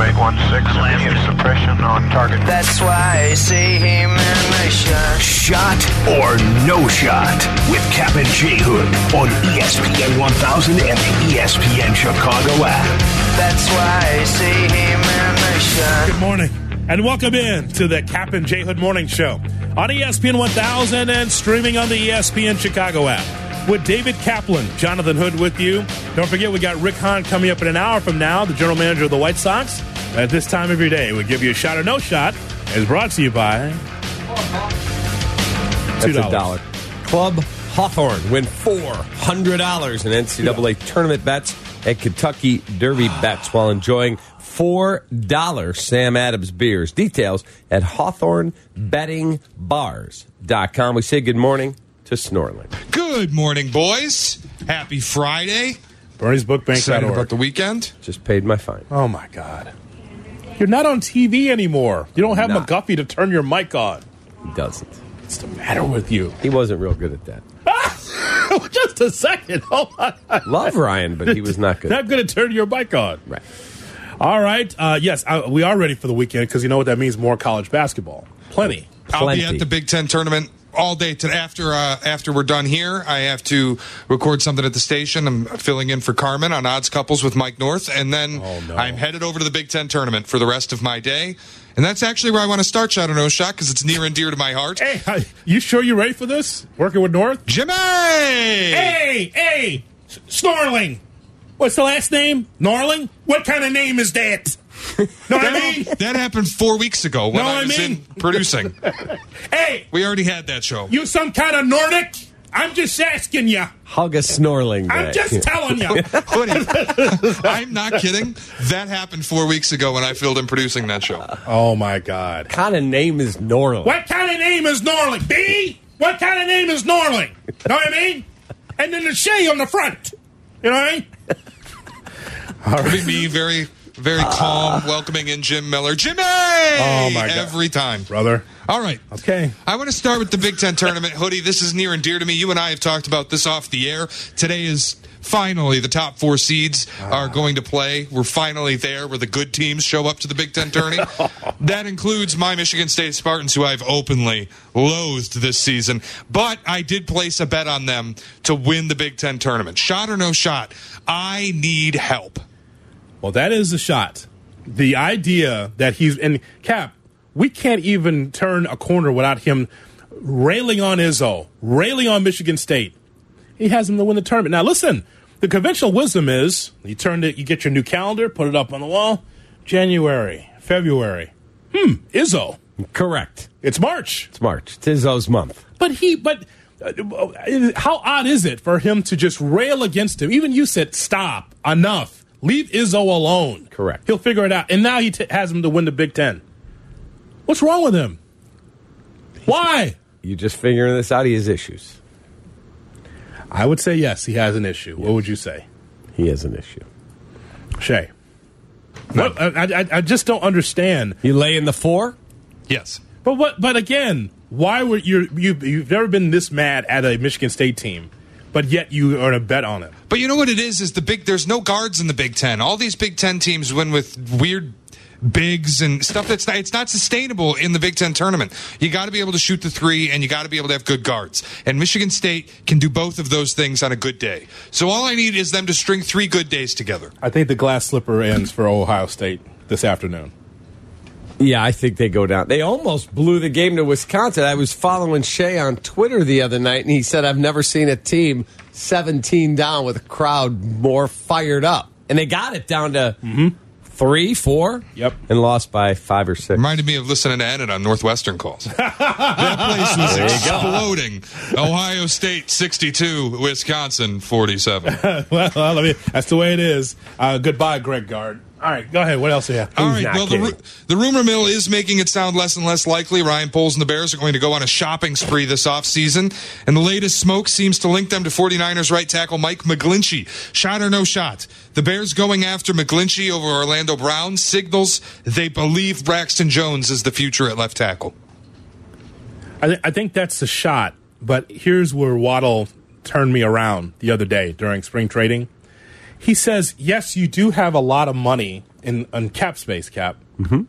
816, immediate suppression on target. That's why I see him in the shot. Shot or no shot with Cap and J Hood on ESPN 1000 and the ESPN Chicago app. That's why I see him in the shot. Good morning, and welcome in to the Cap and J Hood Morning Show on ESPN 1000 and streaming on the ESPN Chicago app. With David Kaplan, Jonathan Hood with you. Don't forget, we got Rick Hahn coming up in an hour from now, the general manager of the White Sox. At this time of your day, we give you a shot or no shot. Is brought to you by $2. a dollar. Club Hawthorne win four hundred dollars in NCAA tournament bets at Kentucky Derby bets while enjoying four dollar Sam Adams beers. Details at HawthorneBettingBars.com. We say good morning to Snorling. Good morning, boys. Happy Friday. Bernie's Book Bank. Excited about the weekend. Just paid my fine. Oh my God! You're not on TV anymore. You don't have Not. McGuffey to turn your mic on. He doesn't. What's the matter with you? He wasn't real good at that. Just a second. Oh my God. Love Ryan, but he was not good. Not going to turn your mic on. Right. All right. Uh, yes, I, we are ready for the weekend because you know what that means more college basketball. Plenty. I'll be Plenty. at the Big Ten tournament all day today. after uh, after we're done here. I have to record something at the station. I'm filling in for Carmen on Odds Couples with Mike North, and then Oh, no. I'm headed over to the Big Ten tournament for the rest of my day. And that's actually where I want to start Shot or No Shot because it's near and dear to my heart. Hey, you sure you're ready for this? Working with North? Jimmy! Hey, hey, S- Snorling. What's the last name? Norling? What kind of name is that? Know what I mean? That happened four weeks ago when Know I what I was mean? in producing. Hey, We already had that show. you some kind of Nordic? I'm just asking you. Hug a Snorling. I'm day. just telling you. I'm not kidding. That happened four weeks ago when I filled in producing that show. oh my God. What kind of name is Norling. What kind of name is Norling? B? What kind of name is Norling? Know what I mean? And then the Shay on the front. You know what I mean? It'd be me, very, very calm, ah. welcoming in Jim Miller. Jimmy! Oh, my God. Every time. Brother. All right. Okay. I want to start with the Big Ten tournament. Hoodie, this is near and dear to me. You and I have talked about this off the air. Today is finally the top four seeds ah. are going to play. We're finally there where the good teams show up to the Big Ten tourney. that includes my Michigan State Spartans, who I've openly loathed this season. But I did place a bet on them to win the Big Ten tournament. Shot or no shot, I need help. Well, that is the shot. The idea that he's and Cap, we can't even turn a corner without him railing on Izzo, railing on Michigan State. He has him to win the tournament. Now, listen, the conventional wisdom is you turn it, you get your new calendar, put it up on the wall. January, February. Hmm, Izzo. Correct. It's March. It's March. It's Izzo's month. But he, but uh, how odd is it for him to just rail against him? Even you said, stop, enough, leave Izzo alone. Correct. He'll figure it out. And now he t- has him to win the Big Ten. What's wrong with him? Why? You just figuring this out. He has issues. I would say yes, he has an issue. What would you say? He has an issue. Shay. What, I, I, I just don't understand. You lay in the four? Yes. But what? But again, why were you you you've never been this mad at a Michigan State team, but yet you are to bet on it? But you know what it is? Is the big? There's no guards in the Big Ten. All these Big Ten teams win with weird bigs and stuff that's not. It's not sustainable in the Big Ten tournament. You got to be able to shoot the three, and you got to be able to have good guards. And Michigan State can do both of those things on a good day. So all I need is them to string three good days together. I think the glass slipper ends for Ohio State this afternoon. Yeah, I think they go down. They almost blew the game to Wisconsin. I was following Shea on Twitter the other night, and he said, I've never seen a team 17 down with a crowd more fired up. And they got it down to three, four. Yep. And lost by five or six. Reminded me of listening to Eanet on Northwestern calls. that place was exploding. Ohio State 62, Wisconsin 47. well, I mean, that's the way it is. Uh, goodbye, Greg Gard. All right, go ahead. What else do you have? All right. not Well, the, the rumor mill is making it sound less and less likely. Ryan Poles and the Bears are going to go on a shopping spree this offseason. And the latest smoke seems to link them to 49ers right tackle Mike McGlinchey. Shot or no shot? The Bears going after McGlinchey over Orlando Brown signals they believe Braxton Jones is the future at left tackle. I, th- I think that's the shot. But here's where Waddle turned me around the other day during spring trading. He says, yes, you do have a lot of money in on cap space, cap. Mm-hmm.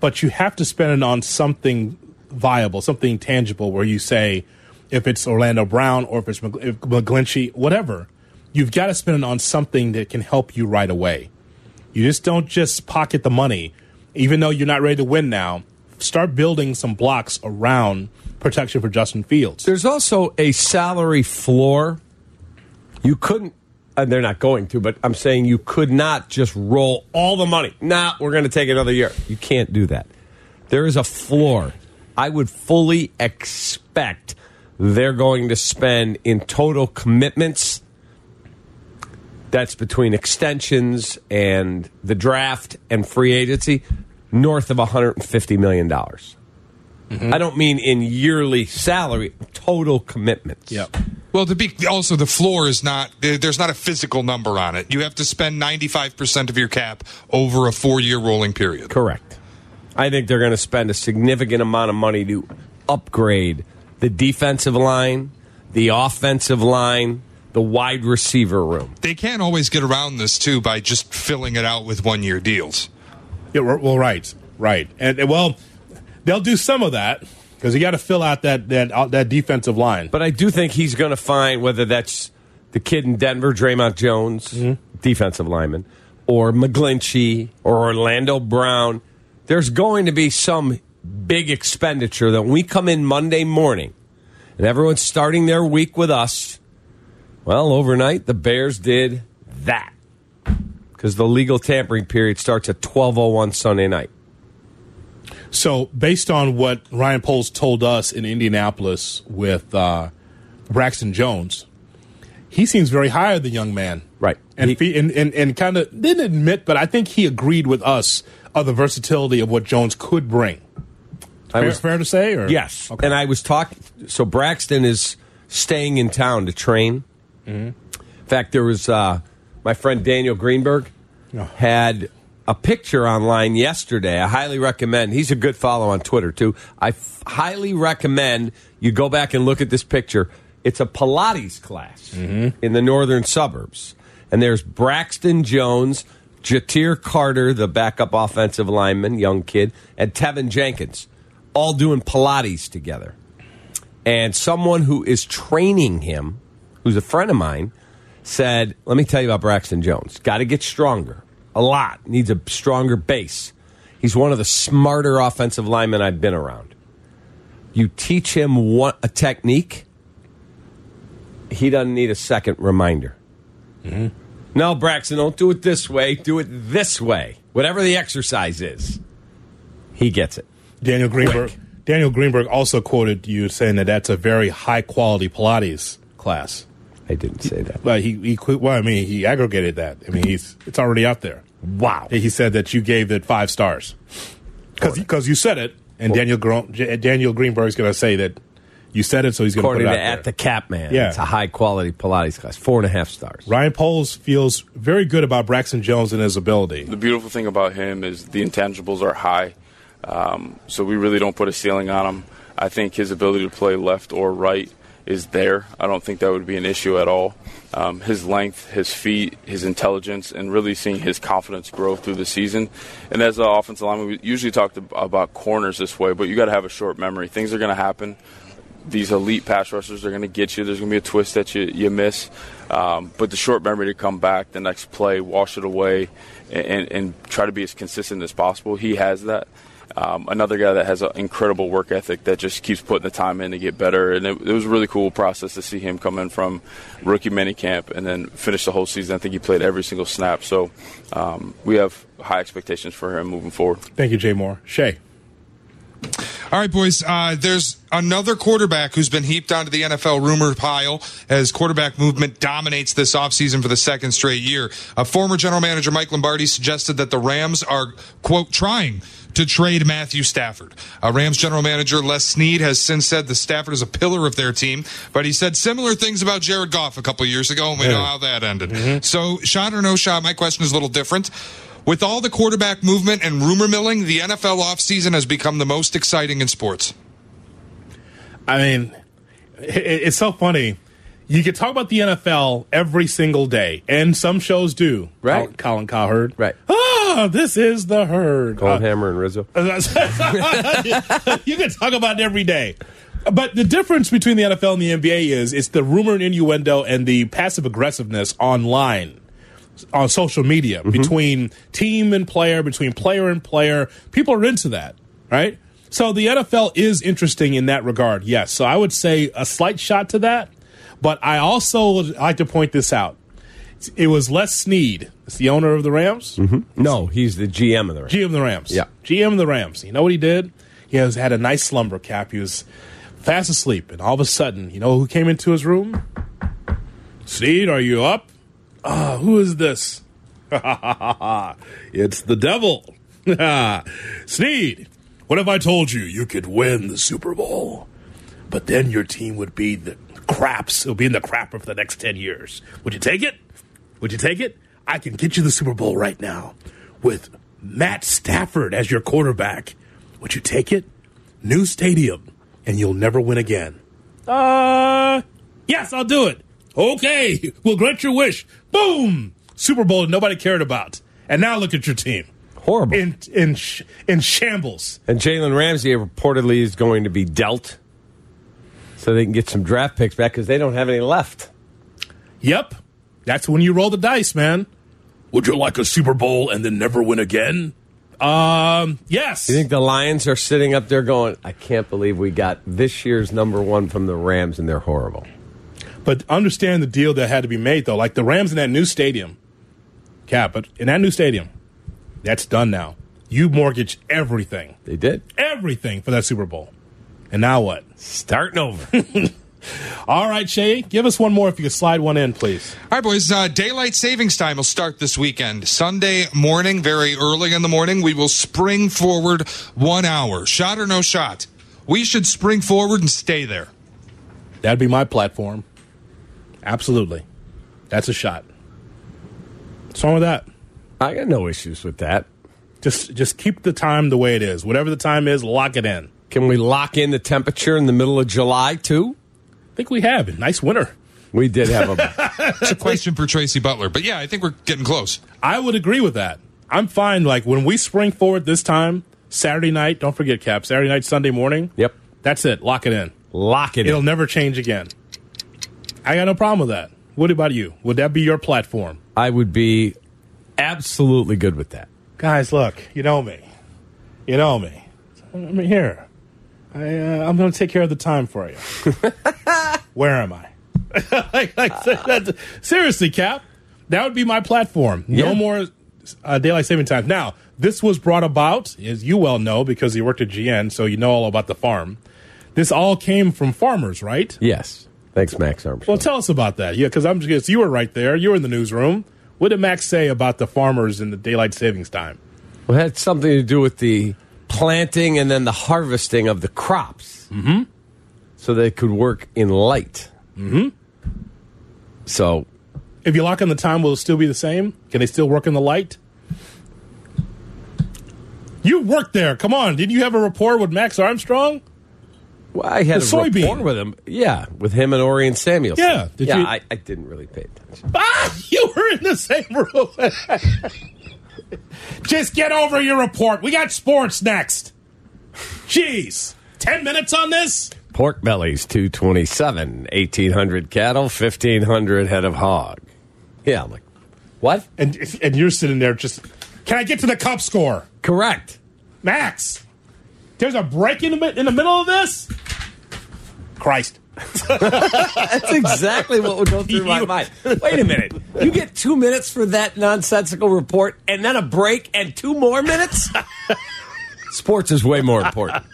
But you have to spend it on something viable, something tangible, where you say, if it's Orlando Brown or if it's McGlinchey, whatever, you've got to spend it on something that can help you right away. You just don't just pocket the money, even though you're not ready to win now. Start building some blocks around protection for Justin Fields. There's also a salary floor. You couldn't, and they're not going to, but I'm saying you could not just roll all the money. Nah, we're going to take another year. You can't do that. There is a floor. I would fully expect they're going to spend in total commitments. That's between extensions and the draft and free agency, north of $150 million. Mm-hmm. I don't mean in yearly salary, total commitments. Yep. Well, to be also the floor is not there's not a physical number on it. You have to spend 95% of your cap over a 4-year rolling period. Correct. I think they're going to spend a significant amount of money to upgrade the defensive line, the offensive line, the wide receiver room. They can't always get around this too by just filling it out with 1-year deals. Yeah, well, well, right, right, and and, well, they'll do some of that because you got to fill out that that uh, that defensive line. But I do think he's going to find whether that's the kid in Denver, Dre'Mont Jones, defensive lineman, or McGlinchey or Orlando Brown. There's going to be some big expenditure that when we come in Monday morning and everyone's starting their week with us. Well, overnight, the Bears did that because the legal tampering period starts at 12.01 Sunday night. So, based on what Ryan Poles told us in Indianapolis with uh, Braxton Jones, he seems very high on the young man. Right. And, He- and, and, and kind of didn't admit, but I think he agreed with us of the versatility of what Jones could bring. I was- fair to say? Or? Yes. Okay. And I was talking. So Braxton is staying in town to train. Mm-hmm. In fact, there was uh, my friend Daniel Greenberg Oh. had a picture online yesterday. I highly recommend. He's a good follow on Twitter too. I f- highly recommend you go back and look at this picture. It's a Pilates class Mm-hmm. in the northern suburbs, and there's Braxton Jones. Ja'Tyre Carter, the backup offensive lineman, young kid, and Teven Jenkins, all doing Pilates together. And someone who is training him, who's a friend of mine, said, Let me tell you about Braxton Jones. Got to get stronger. A lot. Needs a stronger base. He's one of the smarter offensive linemen I've been around. You teach him what, a technique, he doesn't need a second reminder. Mm-hmm. No, Braxton, don't do it this way. Do it this way. Whatever the exercise is, he gets it. Daniel Greenberg. Daniel Greenberg also quoted you saying that that's a very high quality Pilates class. I didn't say that. But he, he. Well, I mean, he aggregated that. I mean, he's it's already out there. Wow. He said that you gave it five stars because you said it, and Daniel Gro- J- Daniel Greenberg's going to say that you said it, so he's going to put it out to there. At the Cap Man, Yeah. it's a high quality Pilates class, four and a half stars. Ryan Poles feels very good about Braxton Jones and his ability. The beautiful thing about him is the intangibles are high, um, so we really don't put a ceiling on him. I think his ability to play left or right is there. I don't think that would be an issue at all. Um, his length, his feet, his intelligence, and really seeing his confidence grow through the season. And as an offensive lineman, we usually talk to, about corners this way, but you got to have a short memory. Things are going to happen these elite pass rushers are going to get you. There's going to be a twist that you, you miss. Um, but the short memory to come back, the next play, wash it away, and, and try to be as consistent as possible. He has that. Um, another guy that has an incredible work ethic that just keeps putting the time in to get better. And it, it was a really cool process to see him come in from rookie minicamp and then finish the whole season. I think he played every single snap. So um, we have high expectations for him moving forward. Thank you, Jay Moore. Shay. All right, boys. Uh, there's another quarterback who's been heaped onto the NFL rumor pile as quarterback movement dominates this offseason for the second straight year. A former general manager, Mike Lombardi, suggested that the Rams are, quote, trying to trade Matthew Stafford. Uh, Rams general manager Les Snead has since said that Stafford is a pillar of their team, but he said similar things about Jared Goff a couple years ago, and we know how that ended. So, shot or no shot, my question is a little different. With all the quarterback movement and rumor milling, the NFL offseason has become the most exciting in sports. I mean, it's so funny. you can talk about the NFL every single day, and some shows do. Right. Colin Cowherd. Right. Ah, this is the herd. Gold Uh, Hammer and Rizzo. you can talk about it every day. But the difference between the NFL and the NBA is it's the rumor and innuendo and the passive aggressiveness online on social media mm-hmm. between team and player, between player and player. People are into that, right? So the NFL is interesting in that regard, yes. So I would say a slight shot to that. But I also would like to point this out. It was Les Snead, it's the owner of the Rams. Mm-hmm. No, he's the GM of the Rams. GM of the Rams. Yeah. GM of the Rams. You know what he did? He has had a nice slumber cap. He was fast asleep, and all of a sudden, you know who came into his room? Snead, are you up? Ah, who is this? it's the devil. Snead, what if I told you you could win the Super Bowl, but then your team would be the craps? It'll be in the crapper for the next 10 years. Would you take it? Would you take it? I can get you the Super Bowl right now with Matt Stafford as your quarterback. Would you take it? New stadium, and you'll never win again. Uh, yes, I'll do it. Okay, we'll grant your wish. Boom! Super Bowl nobody cared about. And now look at your team. Horrible. In, in, sh- in shambles. And Jalen Ramsey reportedly is going to be dealt so they can get some draft picks back because they don't have any left. Yep. That's when you roll the dice, man. Would you like a Super Bowl and then never win again? Um, yes. You think the Lions are sitting up there going, I can't believe we got this year's number one from the Rams and they're horrible? But understand the deal that had to be made, though. Like the Rams in that new stadium, Cap, but in that new stadium, that's done now. You mortgage everything, They did. everything for that Super Bowl. And now what? Starting over. All right, Shay, give us one more if you could slide one in, please. All right, boys. Uh, daylight savings time will start this weekend. Sunday morning, very early in the morning, we will spring forward one hour. Shot or no shot? We should spring forward and stay there. That'd be my platform. Absolutely. That's a shot. What's wrong with that? I got no issues with that. Just just keep the time the way it is. Whatever the time is, lock it in. Can we lock in the temperature in the middle of July, too? I think we have it. Nice winter. We did have a. It's a question for Tracy Butler, but yeah, I think we're getting close. I would agree with that. I'm fine. Like when we spring forward this time, Saturday night, don't forget, Cap, Saturday night, Sunday morning. yep. That's it. Lock it in. Lock it It'll in. never change again. I got no problem with that. What about you? Would that be your platform? I would be absolutely good with that. Guys, look, you know me. You know me. I mean, here. I, uh, I'm going to take care of the time for you. Where am I? like, like, seriously, Cap, that would be my platform. No Yeah. more uh, daylight saving time. Now, this was brought about, as you well know, because you worked at GN, so you know all about the farm. This all came from farmers, right? Yes. Thanks, Max Armstrong. Well, tell us about that. Yeah, because I'm just you were right there. You were in the newsroom. What did Max say about the farmers and the daylight savings time? Well, it had something to do with the planting and then the harvesting of the crops. Mm-hmm. So they could work in light. Mm-hmm. So If you lock in the time, will it still be the same? Can they still work in the light? You worked there. Come on. Didn't you have a rapport with Max Armstrong? Well, I had The a soybean. rapport with him. Yeah, with him and Orion Samuelson. Yeah, did yeah. you- I, I didn't really pay attention. Ah, you were in the same room. Just get over your report. We got sports next. Jeez. 10 minutes on this? Pork bellies, 227, 1,800 cattle, 1,500 head of hog. Yeah, I'm like, what? And, and you're sitting there just, can I get to the cup score? Correct. Max, there's a break in the, in the middle of this? Christ. That's exactly what would go through my You- mind. Wait a minute. You get two minutes for that nonsensical report and then a break and two more minutes? Sports is way more important.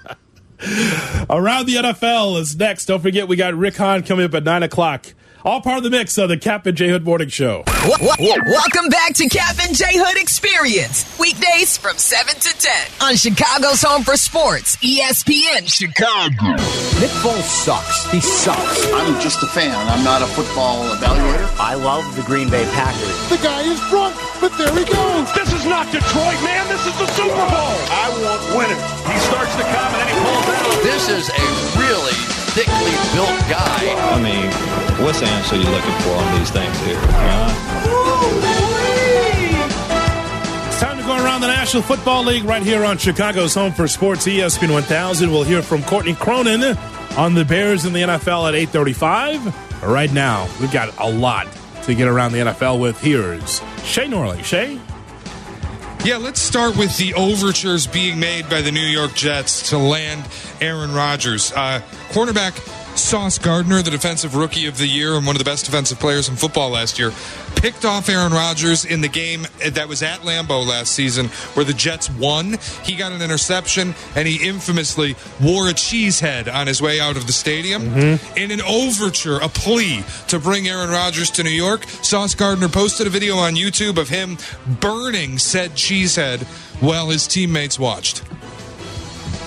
Around the NFL is next. Don't forget, we got Rick Hahn coming up at 9 o'clock. All part of the mix of the Cap and J Hood Morning Show. Welcome back to Cap and J Hood Experience. Weekdays from 7 to 10 on Chicago's Home for Sports, ESPN Chicago. Nick Foles sucks. He sucks. I'm just a fan. I'm not a football evaluator. I love the Green Bay Packers. The guy is drunk, but there he goes. This is not Detroit, man. This is the Super Bowl. I want winners. He starts to come and then he pulls out. This is a really thickly built guy. I mean, what What's the answer you're looking for on these things here? Uh, It's time to go around the National Football League right here on Chicago's Home for Sports ESPN 1000. We'll hear from Courtney Cronin on the Bears in the NFL at 8:35. Right now, we've got a lot to get around the NFL with. Here's Shay Norley. Shay, Yeah, let's start with the overtures being made by the New York Jets to land Aaron Rodgers. Uh, cornerback Sauce Gardner, the defensive rookie of the year and one of the best defensive players in football last year, picked off Aaron Rodgers in the game that was at Lambeau last season where the Jets won. He got an interception and he infamously wore a cheese head on his way out of the stadium. Mm-hmm. In an overture, a plea to bring Aaron Rodgers to New York, Sauce Gardner posted a video on YouTube of him burning said cheesehead while his teammates watched.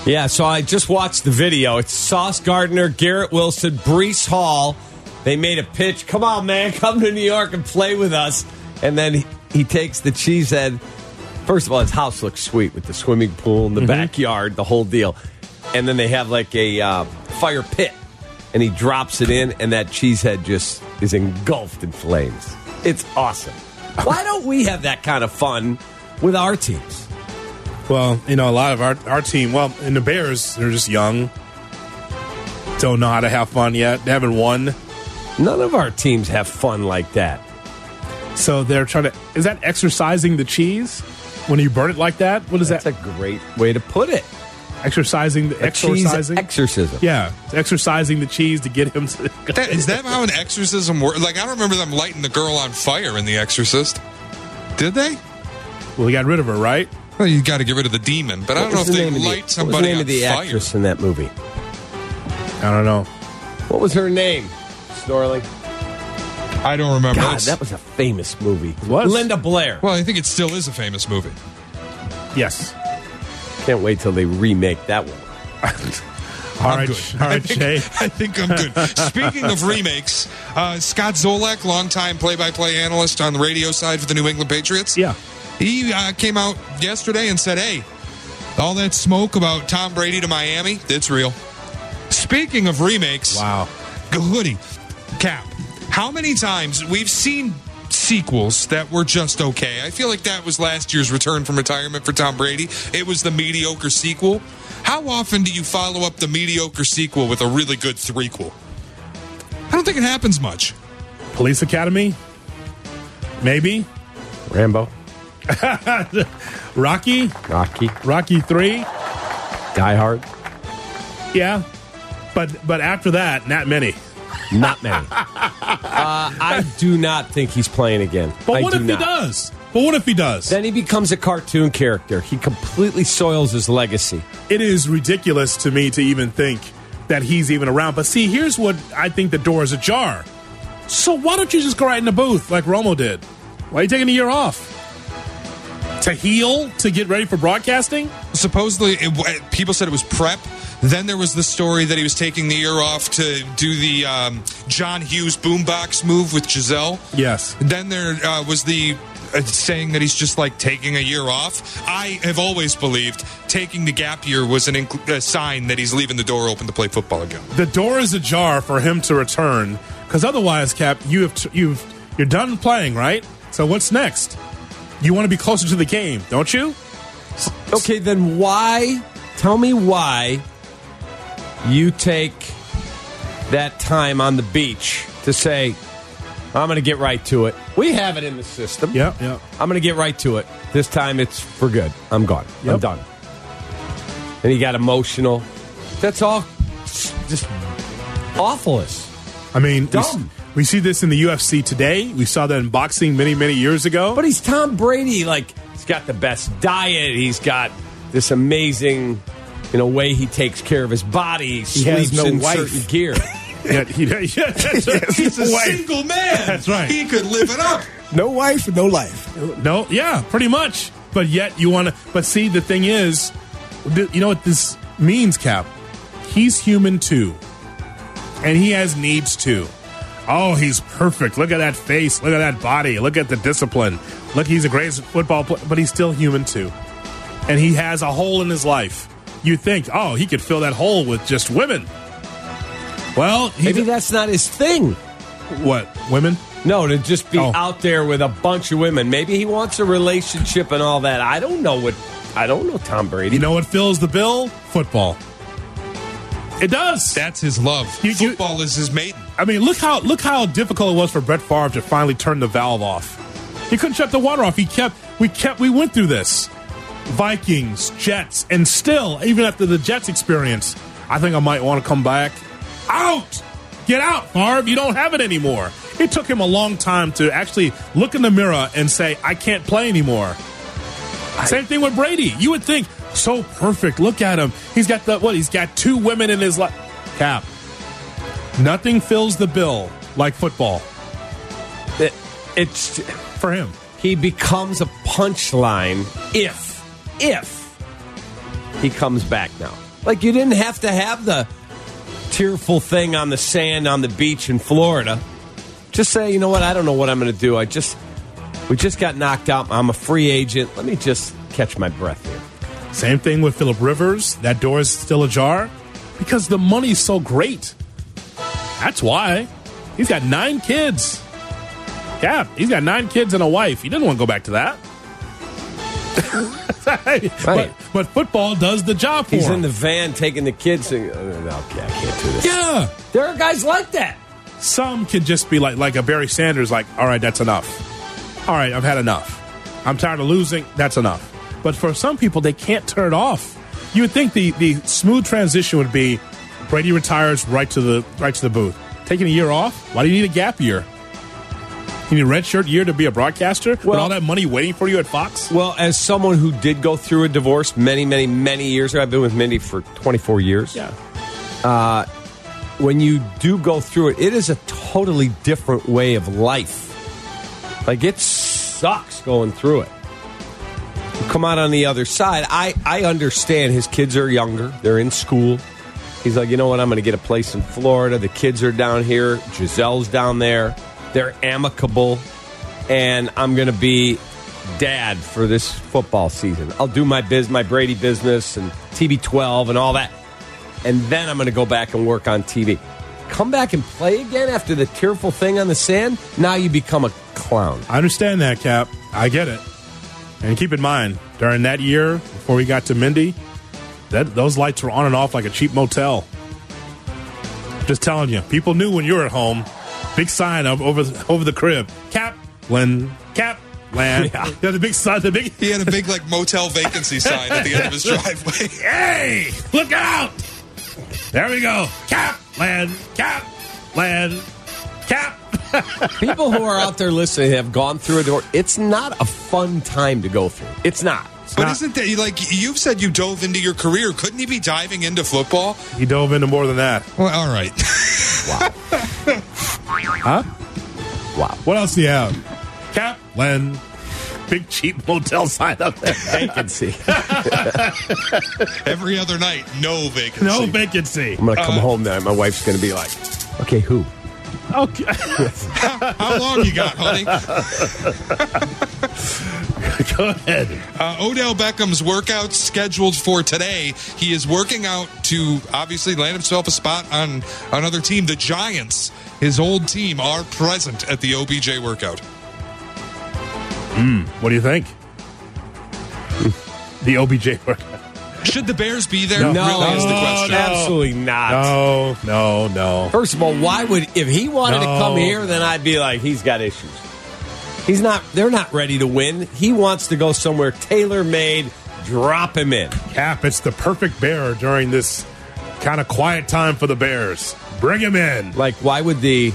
Yeah, so I just watched the video. It's Sauce Gardner, Garrett Wilson, Breece Hall. They made a pitch. Come on, man, come to New York and play with us. And then he, he takes the cheesehead. First of all, his house looks sweet with the swimming pool in the backyard, the whole deal. And then they have like a uh, fire pit, and he drops it in, and that cheesehead just is engulfed in flames. It's awesome. Why don't we have that kind of fun with our teams? Well, you know, a lot of our our team, well, in the Bears, they're just young, don't know how to have fun yet. They haven't won, None of our teams have fun like that. so they're trying to. Is that exercising the cheese when you burn it like that? What is That's that? That's a great way to put it. exercising, the A cheese exercising. exorcism. Yeah, exercising the cheese to get him to. That, is that how an exorcism works? Like, I don't remember them lighting the girl on fire in The Exorcist. Did they? well, he got rid of her, right? Well, you got to get rid of the demon, but I don't know if What was the they name of the- light what was somebody the name on of the fire. actress in that movie? I don't know. What was her name? Snorling. I don't remember. God, It's- that was a famous movie. was. Linda Blair. well, I think it still is a famous movie. Yes. Can't wait till they remake that one. All I'm right, good. all I think, Shay. I think I'm good. Speaking of remakes, uh, Scott Zolak, longtime play-by-play analyst on the radio side for the New England Patriots. Yeah. He uh, came out yesterday and said, "Hey, all that smoke about Tom Brady to Miami, it's real." Speaking of remakes, Wow. Hoodie, Cap, how many times we've seen sequels that were just okay? I feel like that was last year's return from retirement for Tom Brady. It was the mediocre sequel. How often do you follow up the mediocre sequel with a really good threequel? I don't think it happens much. Police Academy? Maybe. Rambo. Rocky? Rocky. Rocky 3? Die Hard. Yeah. But but after that, not many. Not many. uh, I do not think he's playing again. But I what do if not. he does? But what if he does? Then he becomes a cartoon character. He completely soils his legacy. it is ridiculous to me to even think that he's even around. But see, here's what I think the door is ajar. So why don't you just go right in the booth like Romo did? Why are you taking a year off? To heal? To get ready for broadcasting? Supposedly, it, people said it was prep. Then there was the story that he was taking the year off to do the um, John Hughes boombox move with Gisele. Yes. Then there uh, was the uh, saying that he's just like taking a year off. I have always believed taking the gap year was an inc- a sign that he's leaving the door open to play football again. The door is ajar for him to return because otherwise, Cap, you have t- you've you're done playing, right? So what's next? You want to be closer to the game, don't you? Okay, then why? Tell me why you take that time on the beach to say, I'm going to get right to it. We have it in the system. Yeah, yeah. I'm going to get right to it. This time it's for good. I'm gone. I'm done. And he got emotional. That's all just awfulness. I mean, Dumb. We see this in the UFC today. We saw that in boxing many, many years ago. But he's Tom Brady. Like, he's got the best diet. He's got this amazing, you know, way he takes care of his body. He sleeps no in wife. certain gear. yeah, he, yeah. He's a Wife. single man. That's right. He could live it up. No wife, no life. No, yeah, pretty much. But yet you want to. But see, the thing is, you know what this means, Cap? He's human too, and he has needs too. Oh, he's perfect. Look at that face. Look at that body. Look at the discipline. Look, he's a great football player, but he's still human too, and he has a hole in his life. You think, oh, he could fill that hole with just women. Well, he Maybe that's not his thing. What women? No, to just be Oh. out there with a bunch of women. Maybe he wants a relationship and all that. I don't know what. I don't know Tom Brady. You know what fills the bill? Football. It does. That's his love. You- you- Football is his maiden. I mean, look how look how difficult it was for Brett Favre to finally turn the valve off. He couldn't shut the water off. He kept we kept we went through this. Vikings, Jets, and still, even after the Jets experience, I think I might want to come back. Out! Get out, Favre. You don't have it anymore. It took him a long time to actually look in the mirror and say, I can't play anymore. Same thing with Brady. You would think, so perfect. Look at him. He's got the what? He's got two women in his life. Cap. Nothing fills the bill like football It- it's for him. he becomes a punchline if if he comes back now. Like you didn't have to have the tearful thing on the sand on the beach in Florida. Just say, you know what? I don't know what I'm going to do. I just we just got knocked out. I'm a free agent. Let me just catch my breath here. Same thing with Philip Rivers. That door is still ajar because the money's so great. That's why. He's got nine kids. Yeah, he's got nine kids and a wife. He doesn't want to go back to that. But, but football does the job for He's him. in the van taking the kids. And, uh, okay, I can't do this. yeah. There are guys like that. Some can just be like like a Barry Sanders, like, all right, that's enough. All right, I've had enough. I'm tired of losing. That's enough. But for some people, they can't turn it off. You would think the the smooth transition would be Brady retires right to the right to the booth. Taking a year off? Why do you need a gap year? You need a red shirt year to be a broadcaster with Well- all that money waiting for you at Fox? Well, as someone who did go through a divorce many, many, many years ago, I've been with Mindy for 24 years. Yeah. Uh, when you do go through it, it is a totally different way of life. Like it sucks going through it. You come out on the other side. I, I understand his kids are younger, they're in school. He's like, you know what? I'm going to get a place in Florida. The kids are down here. Gisele's down there. They're amicable. And I'm going to be dad for this football season. I'll do my biz, my Brady business and TB12 and all that and then I'm going to go back and work on TV. Come back and play again after the tearful thing on the sand. Now you become a clown. I understand that, Cap. I get it. And keep in mind, during that year before we got to Mindy, that those lights were on and off like a cheap motel. Just telling you, people knew when you were at home. Big sign up over over the crib. Cap Lynn. Cap Land. Yeah. Yeah, the big sign. The big. He had a big like motel vacancy sign at the end of his driveway. Hey, look out! There we go. Cap Land. Cap Land. Cap. People who are out there listening have gone through a door. It's not a fun time to go through. It's not. But isn't that like you've said you dove into your career? Couldn't he be diving into football? He dove into more than that. Well, all right. Wow. huh? Wow. What else do you have? Cap Land. Big cheap motel sign up there. Vacancy. Every other night, no vacancy. No vacancy. I'm going to come uh, home now. My wife's going to be like, okay, who? Okay. How long you got, honey? Go ahead. Uh, Odell Beckham's workout scheduled for today. He is working out to obviously land himself a spot on another team. The Giants, his old team, are present at the OBJ workout. Hmm. What do you think? the OBJ workout. Should the Bears be there? No. really is the question. Absolutely not. No, no, no. First of all, why would if he wanted to come here, then I'd be like, he's got issues. He's not. They're not ready to win. He wants to go somewhere tailor made. Drop him in. Cap, it's the perfect bear during this kind of quiet time for the Bears. Bring him in. Like, why would the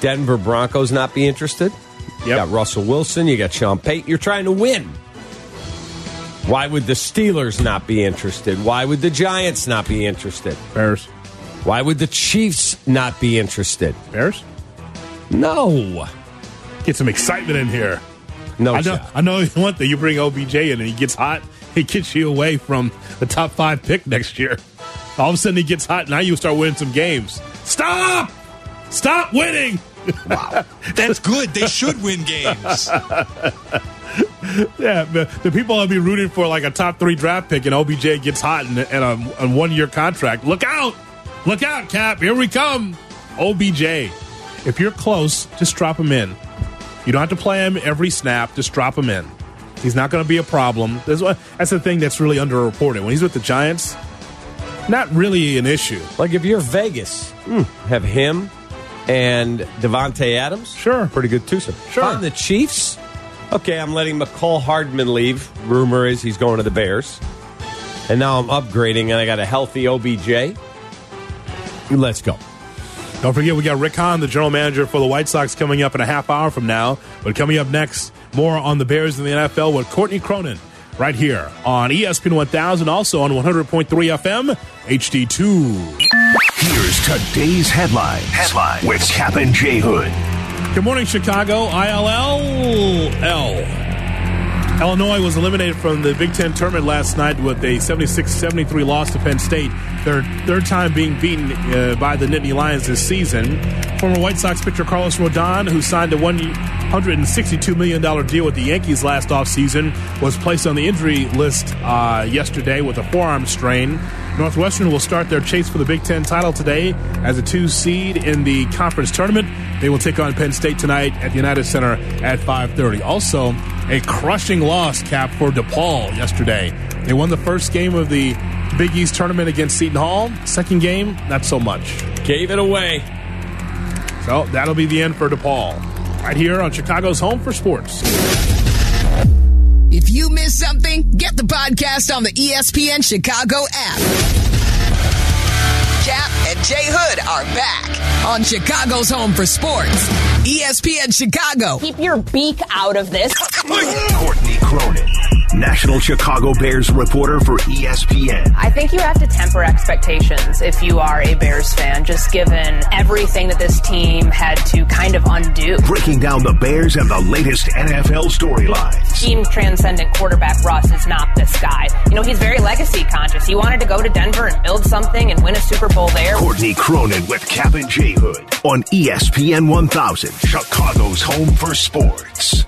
Denver Broncos not be interested? You got Russell Wilson. You got Sean Payton. You're trying to win. Why would the Steelers not be interested? Why would the Giants not be interested? Bears. Why would the Chiefs not be interested? Bears? No. Get some excitement in here. No I know, shot. I know one thing. You bring OBJ in and he gets hot, he gets you away from the top five pick next year. All of a sudden he gets hot. Now you start winning some games. Stop! Stop winning! Wow, That's good. They should win games. Yeah, the, the people will be rooting for like a top three draft pick, and OBJ gets hot and, in a, a one year contract. Look out! Look out, Cap! Here we come, OBJ. If you're close, just drop him in. You don't have to play him every snap. Just drop him in. He's not going to be a problem. That's, that's the thing that's really underreported. When he's with the Giants, not really an issue. Like if you're Vegas, hmm, have him and Davante Adams. Sure, pretty good twosome. Sure. On the Chiefs, okay, I'm letting Mecole Hardman leave. Rumor is he's going to the Bears, and now I'm upgrading, and I got a healthy OBJ. Let's go. Don't forget, we got Rick Hahn, the general manager for the White Sox, coming up in a half hour from now. But coming up next, more on the Bears in the NFL with Courtney Cronin right here on ESPN 1000, also on 100.3 FM, HD2. Here's today's headline. Headline with Cap and J Hood. Good morning, Chicago. ILL. Illinois was eliminated from the Big Ten tournament last night with a 76-73 loss to Penn State. Their third time being beaten uh, by the Nittany Lions this season. Former White Sox pitcher Carlos Rodon, who signed a $162 million deal with the Yankees last offseason, was placed on the injury list uh, yesterday with a forearm strain. Northwestern will start their chase for the Big Ten title today as a two seed in the conference tournament. They will take on Penn State tonight at the United Center at 5:30. Also, a crushing loss cap for DePaul yesterday. They won the first game of the Big East tournament against Seton Hall. Second game, not so much. Gave it away. So that'll be the end for DePaul. Right here on Chicago's Home for Sports. If you missed something, get the podcast on the ESPN Chicago app. Cap and Jay Hood are back on Chicago's Home for Sports. ESPN Chicago. Keep your beak out of this. Courtney Cronin, National Chicago Bears reporter for ESPN. I think you have to temper expectations if you are a Bears fan, just given everything that this team had to kind of undo. Breaking down the Bears and the latest NFL storylines. Team transcendent quarterback Russ is not this guy. You know, he's very legacy conscious. He wanted to go to Denver and build something and win a Super Bowl there. Courtney Cronin with Cap and J Hood on ESPN 1000, Chicago's home for sports.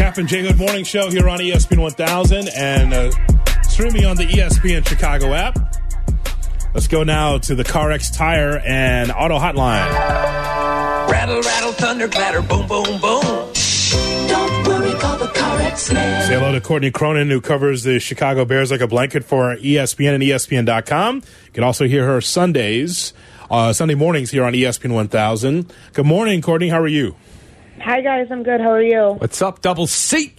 Cap and J Hood Morning Show here on ESPN 1000 and uh, streaming on the ESPN Chicago app. Let's go now to the CarX Tire and Auto Hotline. Rattle, rattle, thunder, clatter, boom, boom, boom. Don't worry, call the CarX man. Say hello to Courtney Cronin, who covers the Chicago Bears like a blanket for ESPN and ESPN.com. You can also hear her Sundays, uh, Sunday mornings here on ESPN 1000. Good morning, Courtney. How are you? Hi guys, I'm good. How are you? What's up, double seat?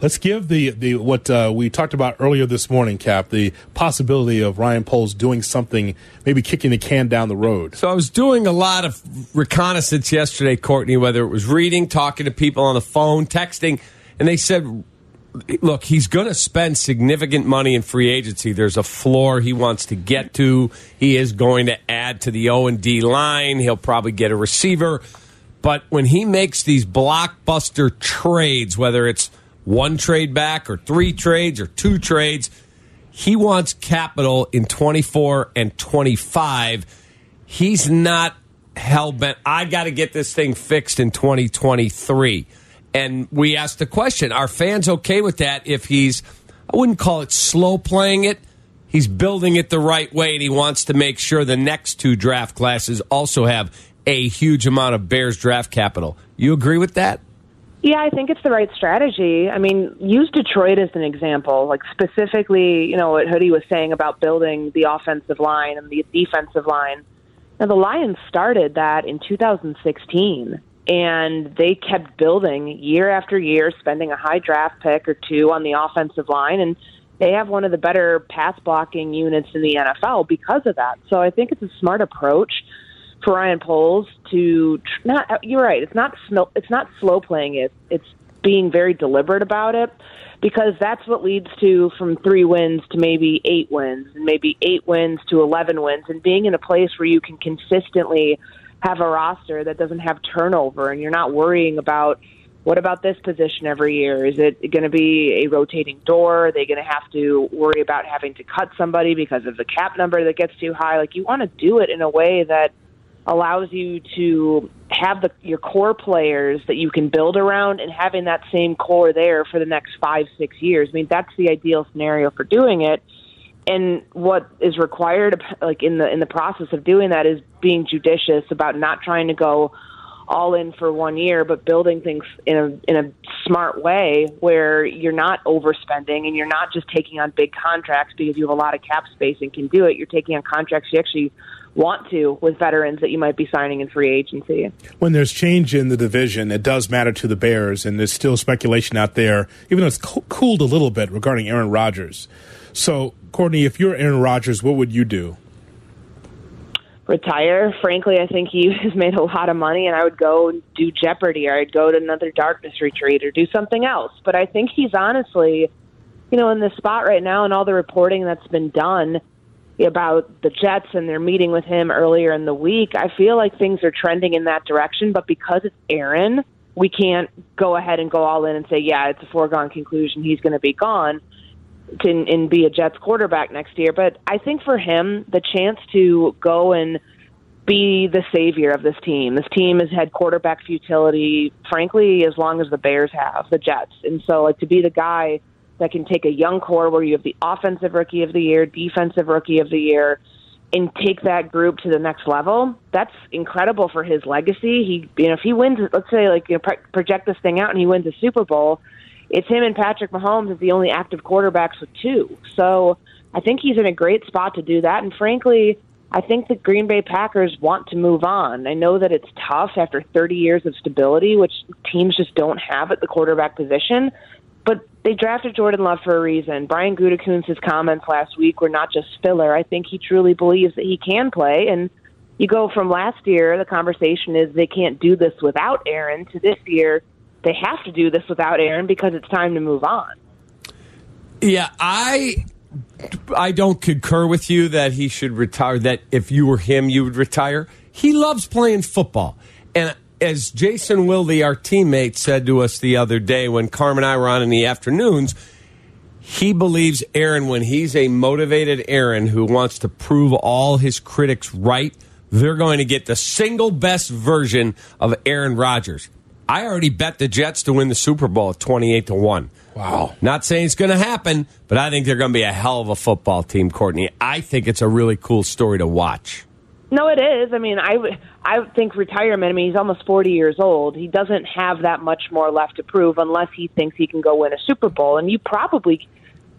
Let's give the the what uh, we talked about earlier this morning, Cap, the possibility of Ryan Poles doing something, maybe kicking the can down the road. So I was doing a lot of reconnaissance yesterday, Courtney, whether it was reading, talking to people on the phone, texting, and they said, look, he's going to spend significant money in free agency. There's a floor he wants to get to. He is going to add to the O and D line. He'll probably get a receiver. But when he makes these blockbuster trades, whether it's one trade back or three trades or two trades, he wants capital in 24 and 25. He's not hell bent. I got to get this thing fixed in 2023. And we asked the question are fans okay with that if he's, I wouldn't call it slow playing it, he's building it the right way and he wants to make sure the next two draft classes also have a huge amount of Bears draft capital. You agree with that? Yeah, I think it's the right strategy. I mean, use Detroit as an example. Like specifically, you know, what Hoodie was saying about building the offensive line and the defensive line. Now, the Lions started that in 2016, and they kept building year after year, spending a high draft pick or two on the offensive line, and they have one of the better pass blocking units in the NFL because of that. So I think it's a smart approach for Ryan Poles to tr- not. Uh, you're right. It's not it's not slow playing it. It's being very deliberate about it because that's what leads to from three wins to maybe eight wins and maybe eight wins to 11 wins and being in a place where you can consistently have a roster that doesn't have turnover and you're not worrying about what about this position every year? Is it going to be a rotating door? Are they going to have to worry about having to cut somebody because of the cap number that gets too high? Like you want to do it in a way that allows you to have the your core players that you can build around and having that same core there for the next five six years. I mean that's the ideal scenario for doing it. and what is required, like in the in the process of doing that, is being judicious about not trying to go all in for one year, but building things in a in a smart way where you're not overspending and you're not just taking on big contracts because you have a lot of cap space and can do it. You're taking on contracts you actually want to with veterans that you might be signing in free agency. When there's change in the division, it does matter to the Bears, and there's still speculation out there, even though it's co- cooled a little bit regarding Aaron Rodgers. So, Courtney, if you're Aaron Rodgers, what would you do? retire. Frankly, I think he has made a lot of money, and I would go and do Jeopardy, or I'd go to another darkness retreat, or do something else. But I think he's honestly, you know, in the spot right now, and all the reporting that's been done about the Jets and their meeting with him earlier in the week. I feel like things are trending in that direction, but because it's Aaron, we can't go ahead and go all in and say, yeah, it's a foregone conclusion. He's going to be gone to and be a Jets quarterback next year. But I think for him, the chance to go and be the savior of this team. This team has had quarterback futility, frankly, as long as the Bears have, the Jets. And so, like, to be the guy that can take a young core where you have the offensive rookie of the year, defensive rookie of the year, and take that group to the next level. That's incredible for his legacy. He, you know, if he wins, let's say, like, you know, project this thing out and he wins a Super Bowl, it's him and Patrick Mahomes as the only active quarterbacks with two. So I think he's in a great spot to do that. And frankly, I think the Green Bay Packers want to move on. I know that it's tough after 30 years of stability, which teams just don't have at the quarterback position. They drafted Jordan Love for a reason. Brian Gutekunst's comments last week were not just filler. I think he truly believes that he can play. And you go from last year, the conversation is they can't do this without Aaron, to this year, they have to do this without Aaron because it's time to move on. Yeah, I I don't concur with you that he should retire. That if you were him, you would retire. He loves playing football, and as Jason Wilde, our teammate, said to us the other day when Carm and I were on in the afternoons, he believes Aaron, when he's a motivated Aaron who wants to prove all his critics right, they're going to get the single best version of Aaron Rodgers. I already bet the Jets to win the Super Bowl at 28 to 1. Wow. Not saying it's going to happen, but I think they're going to be a hell of a football team, Courtney. I think it's a really cool story to watch. No, it is. I mean, I I think retirement. I mean, he's almost forty years old. He doesn't have that much more left to prove, unless he thinks he can go win a Super Bowl. And you probably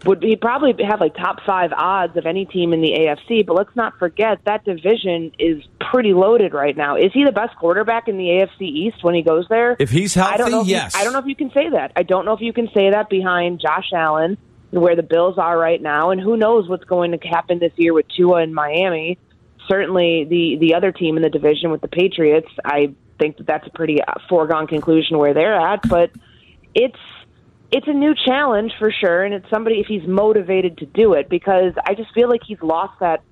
would he probably have like top five odds of any team in the AFC. But let's not forget that division is pretty loaded right now. Is he the best quarterback in the AFC East when he goes there? If he's healthy, I don't know yes. You, I don't know if you can say that. I don't know if you can say that behind Josh Allen, and where the Bills are right now, and who knows what's going to happen this year with Tua in Miami. Certainly, the the other team in the division with the Patriots, I think that that's a pretty uh, foregone conclusion where they're at. But it's it's a new challenge for sure, and it's somebody if he's motivated to do it because I just feel like he's lost that,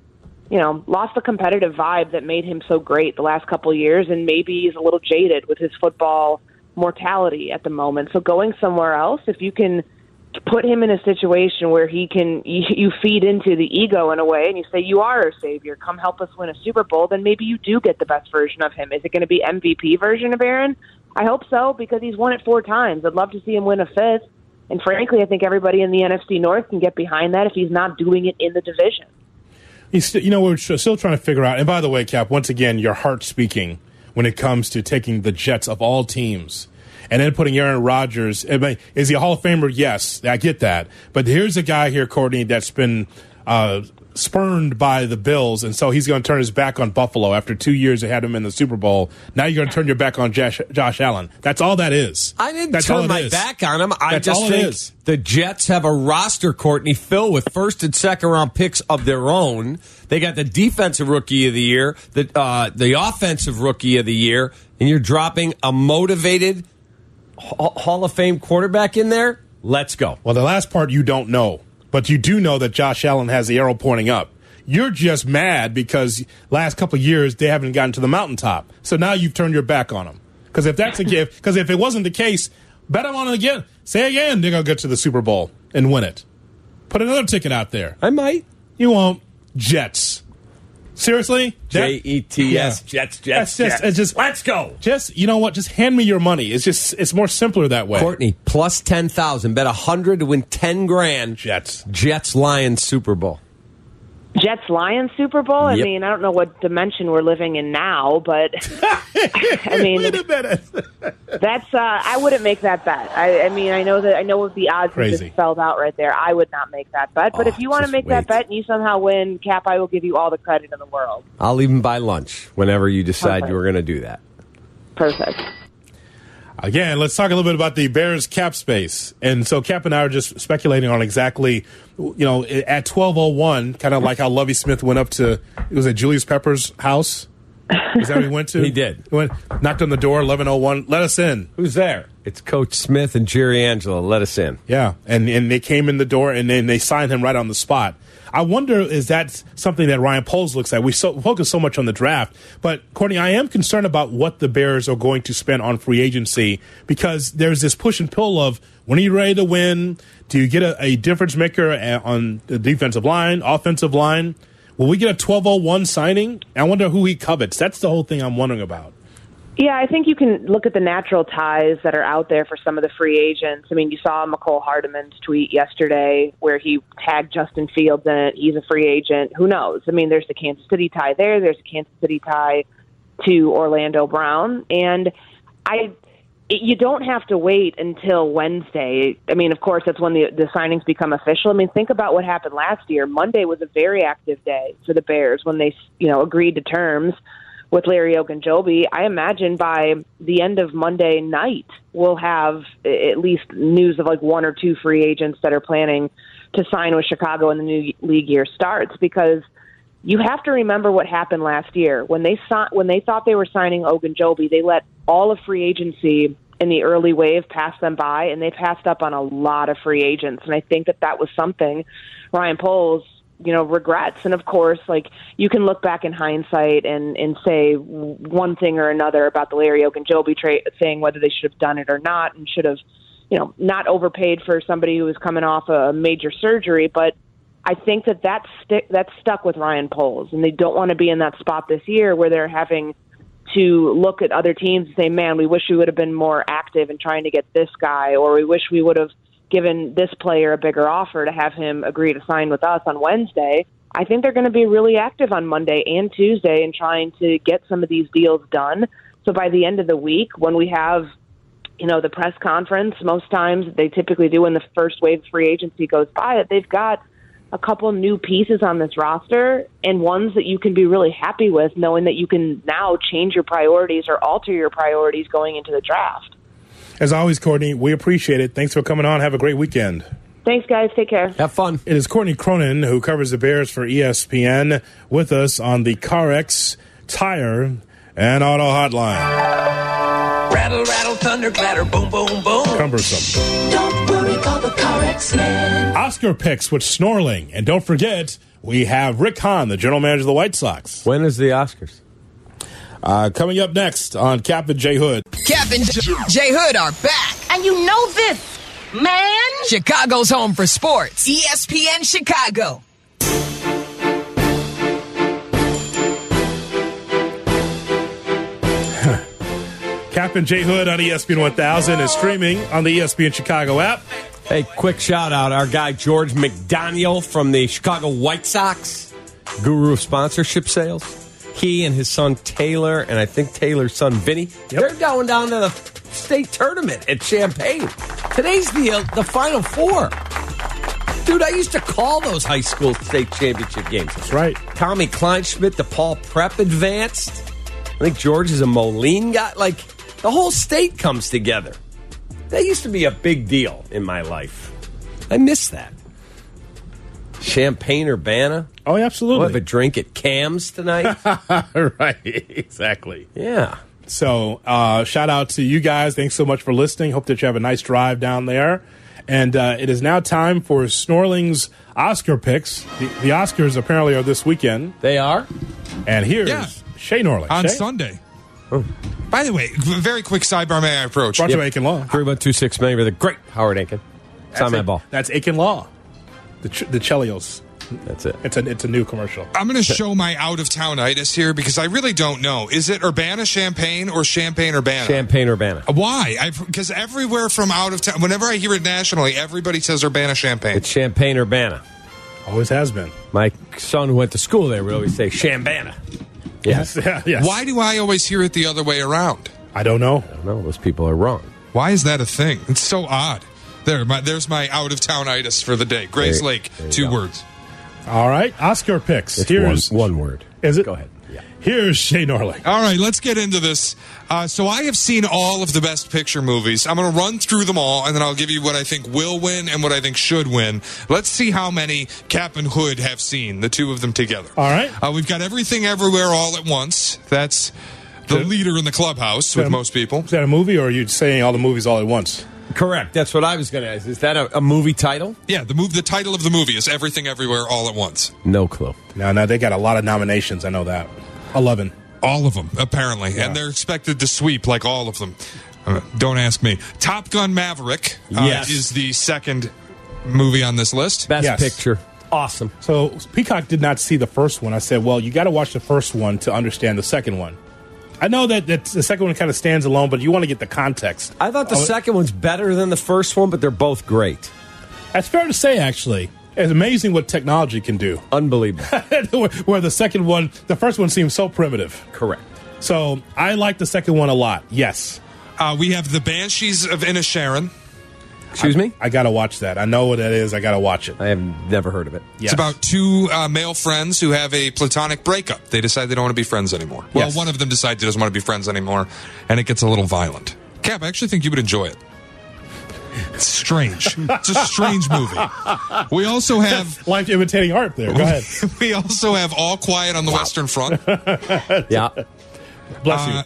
you know, lost the competitive vibe that made him so great the last couple of years, and maybe he's a little jaded with his football mortality at the moment. So going somewhere else, if you can put him in a situation where he can you, you feed into the ego in a way and you say you are our savior come help us win a super bowl then maybe you do get the best version of him is it going to be mvp version of aaron I hope so because he's won it four times. I'd love to see him win a fifth. And frankly, I think everybody in the NFC North can get behind that if he's not doing it in the division. You know, we're still trying to figure out. And by the way, Cap, once again, your heart speaking when it comes to taking the Jets of all teams and then putting Aaron Rodgers. Is he a Hall of Famer? Yes, I get that. But here's a guy here, Courtney, that's been uh, spurned by the Bills, and so he's going to turn his back on Buffalo after two years they had him in the Super Bowl. Now you're going to turn your back on Josh, Josh Allen. That's all that is. I didn't That's turn my back on him. I That's just all it think is. the Jets have a roster, Courtney, filled with first and second round picks of their own. They got the defensive rookie of the year, the uh, the offensive rookie of the year, and you're dropping a motivated Hall of Fame quarterback in there. Let's go. Well, the last part you don't know, but you do know that Josh Allen has the arrow pointing up. You're just mad because last couple years they haven't gotten to the mountaintop. So now you've turned your back on them. Because if that's a gift, because if it wasn't the case, bet them on it again. Say again, they're gonna get to the Super Bowl and win it. Put another ticket out there. I might. You won't. Jets. Seriously? J E T S. Jets. Jets. That's just, Jets. it's just Let's go. Just you know what? Just hand me your money. It's just it's more simpler that way. Courtney plus ten thousand. Bet a hundred to win ten grand. Jets. Jets Lions Super Bowl. Jets Lions Super Bowl. I Yep. mean, I don't know what dimension we're living in now, but I mean, that's uh, I wouldn't make that bet. I, I mean, I know that I know what the odds Crazy. just spelled out right there. I would not make that bet. But Oh, if you want to make that bet and you somehow win, Cap, I will give you all the credit in the world. I'll even buy lunch whenever you decide Perfect. you were going to do that. Perfect. Again, let's talk a little bit about the Bears cap space. And so Cap and I are just speculating on exactly, you know, at 1201, kind of like how Lovie Smith went up to, it was at Julius Peppers' house. Is that what he went to? He did. He went, knocked on the door, 1101, let us in. Who's there? It's Coach Smith and Jerry Angelo. Let us in. Yeah. And, and they came in the door and then they signed him right on the spot. I wonder, is that something that Ryan Poles looks at? We so, focus so much on the draft, but Courtney, I am concerned about what the Bears are going to spend on free agency because there's this push and pull of when are you ready to win? Do you get a, a difference maker eh, on the defensive line, offensive line? Will we get a 1201 signing? I wonder who he covets. That's the whole thing I'm wondering about. Yeah, I think you can look at the natural ties that are out there for some of the free agents. I mean, you saw Mecole Hardman's tweet yesterday where he tagged Justin Fields in it. He's a free agent. Who knows? I mean, there's the Kansas City tie there. There's a Kansas City tie to Orlando Brown, and I. You don't have to wait until Wednesday. I mean, of course, that's when the the signings become official. I mean, think about what happened last year. Monday was a very active day for the Bears when they, you know, agreed to terms with Larry Ogunjobi. I imagine by the end of Monday night, we'll have at least news of like one or two free agents that are planning to sign with Chicago when the new league year starts because you have to remember what happened last year. When they saw, when they thought they were signing Ogunjobi, they let all of free agency in the early wave pass them by, and they passed up on a lot of free agents. And I think that that was something Ryan Poles you know regrets. And of course like you can look back in hindsight and and say one thing or another about the Larry Ogunjobi trade thing whether they should have done it or not and should have you know not overpaid for somebody who was coming off a major surgery. But I think that that's that's stuck with Ryan Poles and they don't want to be in that spot this year where they're having to look at other teams and say man we wish we would have been more active in trying to get this guy or we wish we would have given this player a bigger offer to have him agree to sign with us on Wednesday. I think they're going to be really active on Monday and Tuesday in trying to get some of these deals done. So by the end of the week, when we have, you know, the press conference, most times they typically do when the first wave of free agency goes by, that they've got a couple new pieces on this roster and ones that you can be really happy with, knowing that you can now change your priorities or alter your priorities going into the draft. As always, Courtney, we appreciate it. Thanks for coming on. Have a great weekend. Thanks, guys. Take care. Have fun. It is Courtney Cronin who covers the Bears for ESPN with us on the CarX Tire and Auto Hotline. Rattle, rattle, thunder, clatter, boom, boom, boom. Cumbersome. Don't worry, call the CarX man. Oscar picks with Snorling. And don't forget, we have Rick Hahn, the general manager of the White Sox. When is the Oscars? Uh, coming up next on Captain J Hood. Captain J- J Hood are back. And you know this, man. Chicago's home for sports. ESPN Chicago. Cap Jay Hood on ESPN 1000 is streaming on the ESPN Chicago app. Hey, quick shout out. Our guy George McDaniel from the Chicago White Sox, guru of sponsorship sales. He and his son Taylor, and I think Taylor's son Vinny, they're going down to the state tournament at Champaign. Today's the uh, the final four. Dude, I used to call those high school state championship games. That's right. Tommy Kleinschmidt, DePaul Prep advanced. I think George is a Moline guy. Like the whole state comes together. That used to be a big deal in my life. I miss that. Champaign Urbana. Oh, absolutely. We'll have a drink at Cam's tonight. right, exactly. yeah. So, uh, shout out to you guys. Thanks so much for listening. Hope that you have a nice drive down there. And uh, it is now time for Snorling's Oscar picks. The, the Oscars apparently are this weekend. They are? And here's Yeah. Shay Norling. on Shay? Sunday. By the way, very quick sidebar may I approach? Brought to you by Ankin Law. 3126 million with the great Howard Ankin. It's on my it. ball. That's Ankin Law. The, ch- the Chelios. That's it. It's a, it's a new commercial. I'm going to show my out of townitis here because I really don't know. Is it Urbana Champaign or Champaign Urbana? Champaign Urbana. Why? Because everywhere from out of town, whenever I hear it nationally, everybody says Urbana Champaign. It's Champaign Urbana. Always has been. My son who went to school there would always say Shambana. Yes. Yeah, yes. Why do I always hear it the other way around? I don't know. I don't know. Those people are wrong. Why is that a thing? It's so odd. There, my, there's my out of town itis for the day. Grace There- Lake, there two go. words. All right. Oscar picks. It's Here's one, one word. Is it? Go ahead. Yeah. Here's Shay Norling. All right, let's get into this. Uh, so I have seen all of the best picture movies. I'm going to run through them all, and then I'll give you what I think will win and what I think should win. Let's see how many Cap and Hood have seen, the two of them together. All right. Uh, we've got Everything Everywhere All at Once. That's the Good. leader in the clubhouse with Yeah. most people. Is that a movie, or are you saying all the movies all at once? Correct. That's what I was going to ask. Is that a, a movie title? Yeah, the move. The title of the movie is Everything Everywhere All at Once. No clue. No, no, they got a lot of nominations. I know that. Eleven. All of them, apparently, and they're expected to sweep like all of them. Uh, don't ask me. Top Gun Maverick uh, Yes. is the second movie on this list. Best Yes. picture. Awesome. So Peacock did not see the first one. I said, well, you got to watch the first one to understand the second one. I know that, that the second one kind of stands alone, but you want to get the context. I thought the Oh, second one's better than the first one, but they're both great. That's fair to say, actually. It's amazing what technology can do. Unbelievable. where, where the second one, the first one seems so primitive. Correct. So I like the second one a lot. Yes. Uh, we have the Banshees of Inisherin. Excuse me? I got to watch that. I know what that is. I got to watch it. I have never heard of it. Yes. It's about two uh, male friends who have a platonic breakup. They decide they don't want to be friends anymore. Well, Yes. one of them decides he doesn't want to be friends anymore, and it gets a little violent. Cap, I actually think you would enjoy it. It's strange. it's a strange movie. We also have life imitating art there. Go ahead. we also have All Quiet on the Western Front. Yeah. Bless you. Uh,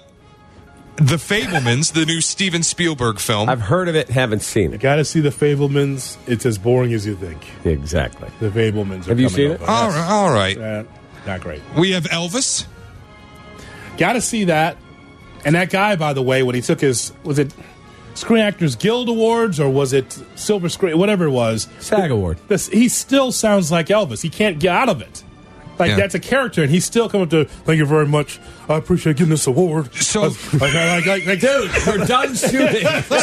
the Fabelmans, the new Steven Spielberg film. I've heard of it, haven't seen it. Got to see the Fabelmans. It's as boring as you think. Exactly. The Fabelmans. Are Have you coming seen it? over. all Yes. right, all right. Uh, not great. We have Elvis. Got to see that. And that guy, by the way, when he took his was it Screen Actors Guild Awards or was it Silver Screen, whatever it was, SAG Award. this, he still sounds like Elvis. He can't get out of it. Like Yeah. that's a character, and he's still coming to. Thank you very much. I appreciate getting this award. So- like, like, like, like, dude, We're done shooting. So,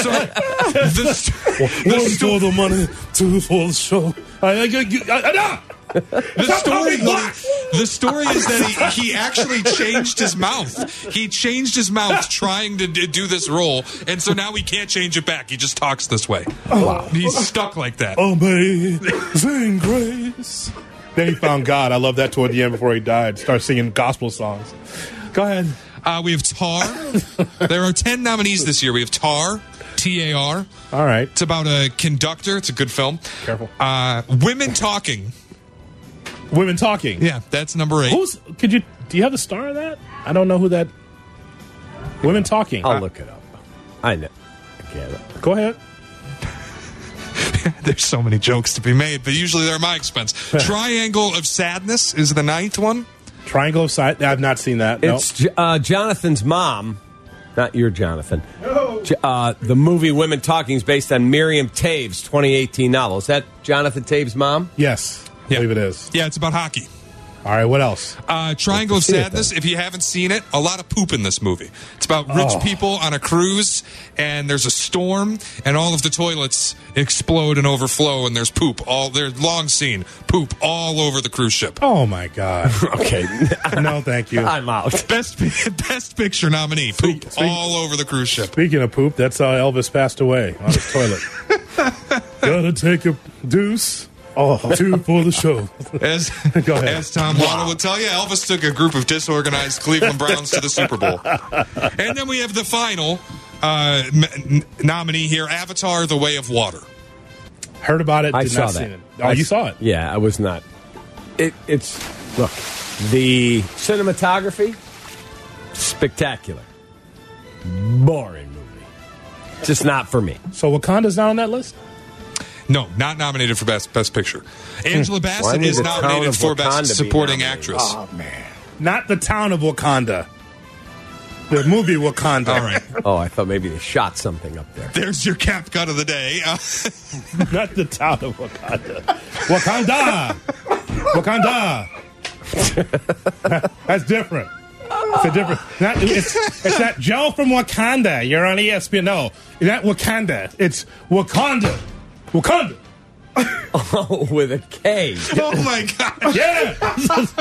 st- the, one for the money, two for the show. I, I, I, I, I, the story, talking the story is that he, he actually changed his mouth. He changed his mouth trying to d- do this role, and so now he can't change it back. He just talks this way. Wow. He's stuck like that. Amazing grace. Then he found God. I love that toward the end before he died. Start singing gospel songs. Go ahead. Uh, we have Tar. there are 10 nominees this year. We have Tar, T A R. All right. It's about a conductor. It's a good film. Careful. Uh, women Talking. Women talking. Yeah, that's number eight. Who's? Could you? Do you have the star of that? I don't know who that. Women talking. I'll Uh, look it up. I know. I can't. Go ahead. There's so many jokes to be made, but usually they're at my expense. Triangle of Sadness is the ninth one. Triangle of Sight. I've not seen that. No. It's J- uh, Jonathan's mom, not your Jonathan. J- Uh, the movie Women Talking is based on Miriam Toews' 2018 novel. Is that Jonathan Toews' mom? Yes. I believe it is. Yeah, it's about hockey. All right. What else? Uh, Triangle of see it, Sadness. If you haven't seen it, a lot of poop in this movie. It's about rich Oh. people on a cruise, and there's a storm, and all of the toilets explode and overflow, and there's poop. All there's long scene poop all over the cruise ship. Oh my God. Okay. no, thank you. I'm out. Best best picture nominee. Poop Speak- speak- all over the cruise ship. Speaking of poop, that's how Elvis passed away on his toilet. Gotta take a deuce. Oh, two for the show. As, Go ahead. as Tom Waddle would tell you, Elvis took a group of disorganized Cleveland Browns to the Super Bowl. And then we have the final uh, m- n- nominee here Avatar The Way of Water. Heard about it. I did saw not that. see it. Oh, I you s- saw it. Yeah, I was not. It, it's look the cinematography spectacular, boring movie. Just not for me. So Wakanda's not on that list. No, not nominated for Best Best Picture. Angela Bassett would is the nominated for Wakanda Best Supporting nominated? Actress. Oh man, not the town of Wakanda. The movie Wakanda. All right. Oh, I thought maybe they shot something up there. There's your cap cut of the day. Uh, not the town of Wakanda. Wakanda. Wakanda. That's different. It's a different. Not, it's, it's that Joe from Wakanda. You're on ESPN. No, it's not Wakanda. It's Wakanda. Wakanda. Oh, with a K. Oh my god! Yeah.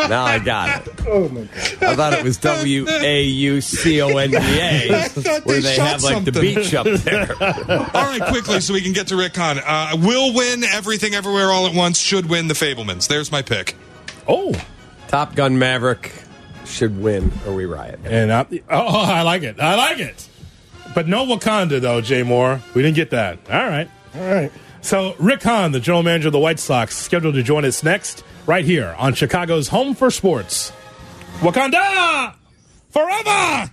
Now I got it. Oh my god. I thought it was W A U C O N D I A, thought where they they shot have like the beach up there. All right, quickly, so we can get to Rick Hahn. Uh, will win everything everywhere all at once. Should win the Fabelmans. There's my pick. Oh. Top Gun Maverick should win, or we riot. And I, oh, I like it. I like it. But no Wakanda though, Jay Moore. We didn't get that. All right. All right. So Rick Hahn, the general manager of the White Sox, scheduled to join us next, right here on Chicago's Home for Sports. Wakanda forever.